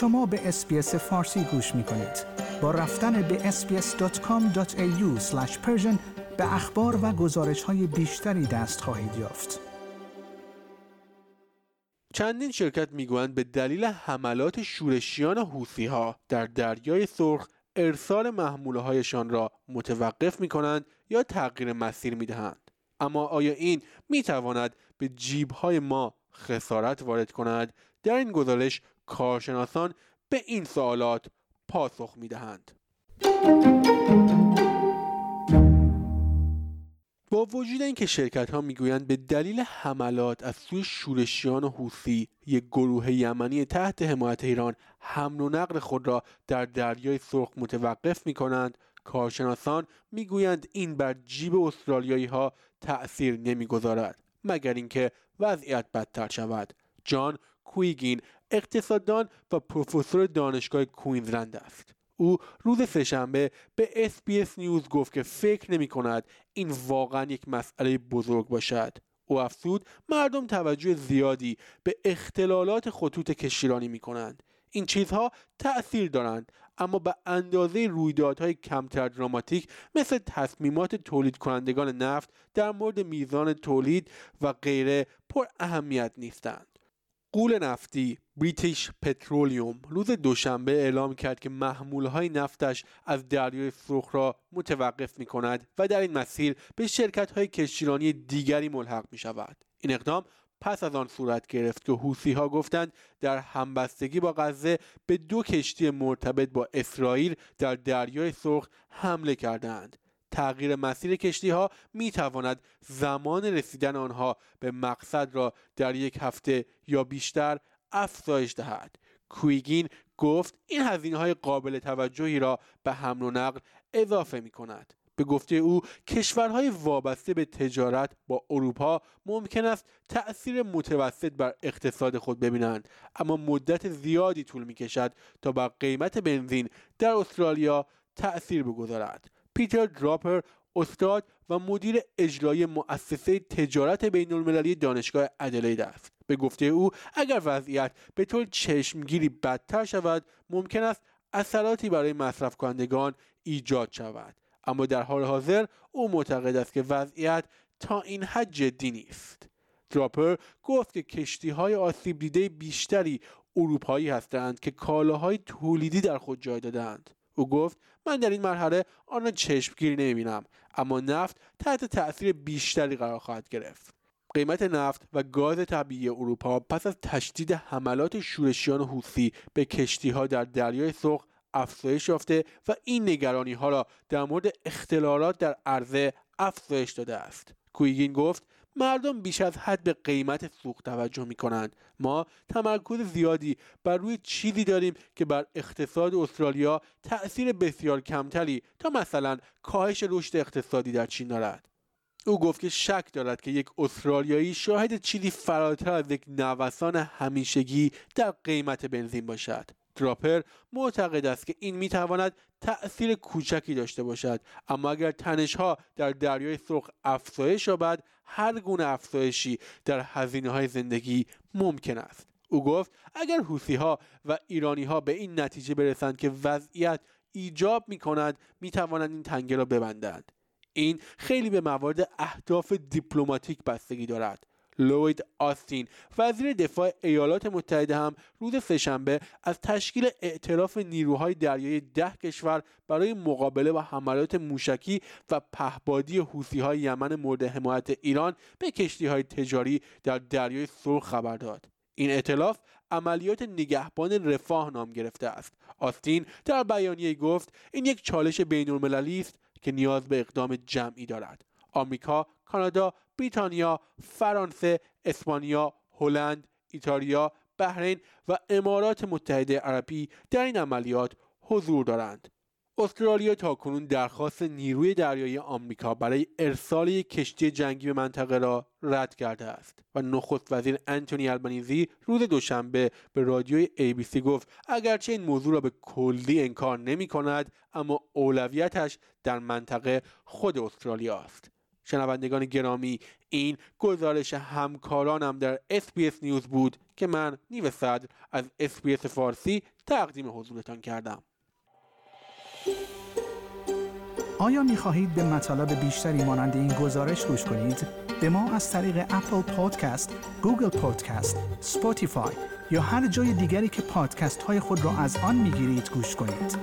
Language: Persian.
شما به اسپیس فارسی گوش می کنید. با رفتن به sbs.com.au به اخبار و گزارش های بیشتری دست خواهید یافت. چندین شرکت می‌گویند به دلیل حملات شورشیان حوثی ها در دریای سرخ ارسال محموله هایشان را متوقف می کنند یا تغییر مسیر می دهند. اما آیا این می تواند به جیب های ما خسارت وارد کند؟ در این گزارش کارشناسان به این سوالات پاسخ می دهند. با وجود اینکه شرکت ها می‌گویند به دلیل حملات از سوی شورشیان حوثی یک گروه یمنی تحت حمایت ایران حمل و نقل خود را در دریای سرخ متوقف می کنند کارشناسان می‌گویند این بر جیب استرالیایی ها تأثیر نمی‌گذارد مگر اینکه وضعیت بدتر شود جان کویگین اقتصاددان و پروفسور دانشگاه کوینزلند است. او روز سهشنبه به SBS نیوز گفت که فکر نمی کند این واقعا یک مسئله بزرگ باشد. او افزود مردم توجه زیادی به اختلالات خطوط کشتیرانی می کنند این چیزها تأثیر دارند اما به اندازه رویدادهای کمتر دراماتیک مثل تصمیمات تولید کنندگان نفت در مورد میزان تولید و غیره پر اهمیت نیستند. قول نفتی بریتیش پترولیوم روز دوشنبه اعلام کرد که محمول های نفتش از دریای سرخ را متوقف می کند و در این مسیر به شرکت های کشتیرانی دیگری ملحق می شود. این اقدام پس از آن صورت گرفت که حوسی ها گفتند در همبستگی با غزه به دو کشتی مرتبط با اسرائیل در دریای سرخ حمله کردند. تغییر مسیر کشتی ها می تواند زمان رسیدن آنها به مقصد را در یک هفته یا بیشتر افزایش دهد. کویگین گفت این هزینه های قابل توجهی را به حمل و نقل اضافه می کند به گفته او کشورهای وابسته به تجارت با اروپا ممکن است تأثیر متوسط بر اقتصاد خود ببینند اما مدت زیادی طول می کشد تا بر قیمت بنزین در استرالیا تأثیر بگذارد. پیتر دراپر استاد و مدیر اجرایی مؤسسه تجارت بین المللی دانشگاه ادلید است. به گفته او اگر وضعیت به طور چشمگیری بدتر شود ممکن است اثراتی برای مصرف کنندگان ایجاد شود. اما در حال حاضر او معتقد است که وضعیت تا این حد جدی نیست. دراپر گفت که کشتی های آسیب دیده بیشتری اروپایی هستند که کالاهای تولیدی در خود جای دادند او گفت من در این مرحله آن را چشمگیری نمی‌بینم اما نفت تحت تاثیر بیشتری قرار خواهد گرفت. قیمت نفت و گاز طبیعی اروپا پس از تشدید حملات شورشیان حوثی به کشتی ها در دریای سرخ افزایش یافته و این نگرانی ها را در مورد اختلالات در عرضه افزایش داده است. کویگین گفت مردم بیش از حد به قیمت سوخت توجه می کنند ما تمرکز زیادی بر روی چیزی داریم که بر اقتصاد استرالیا تأثیر بسیار کمتری تا مثلا کاهش رشد اقتصادی در چین دارد. او گفت که شک دارد که یک استرالیایی شاهد چیزی فراتر از یک نوسان همیشگی در قیمت بنزین باشد. دراپر معتقد است که این می‌تواند تأثیر کوچکی داشته باشد. اما اگر تنشها در دریای سرخ افزایش یابد هر گونه افزایشی در هزینه های زندگی ممکن است. او گفت اگر حوسی ها و ایرانی ها به این نتیجه برسند که وضعیت ایجاب می کند می توانند این تنگه را ببندند. این خیلی به موارد اهداف دیپلماتیک بستگی دارد. لوید آستین. وزیر دفاع ایالات متحده هم روز سهشنبه از تشکیل ائتلاف نیروهای دریایی ده کشور برای مقابله با حملات موشکی و پهبادی حوسی های یمن مورد حمایت ایران به کشتی های تجاری در دریای سرخ خبر داد. این ائتلاف عملیات نگهبان رفاه نام گرفته است. آستین در بیانیه گفت این یک چالش بین است که نیاز به اقدام جمعی دارد. آمریکا کانادا بریتانیا فرانسه اسپانیا هلند ایتالیا بحرین و امارات متحده عربی در این عملیات حضور دارند. استرالیا تاکنون درخواست نیروی دریایی آمریکا برای ارسال یک کشتی جنگی به منطقه را رد کرده است و نخست وزیر انتونی البنیزی روز دوشنبه به رادیوی ABC گفت اگرچه این موضوع را به کلی انکار نمی کند اما اولویتش در منطقه خود استرالیا است. شنوندگان گرامی این گزارش همکارانم در SBS نیوز بود که من نیو صدر از SBS فارسی تقدیم حضورتان کردم آیا می خواهید به مطالب بیشتری مانند این گزارش گوش کنید؟ به ما از طریق اپل پادکست، گوگل پادکست، اسپوتیفای یا هر جای دیگری که پادکست های خود را از آن می گیرید گوش کنید.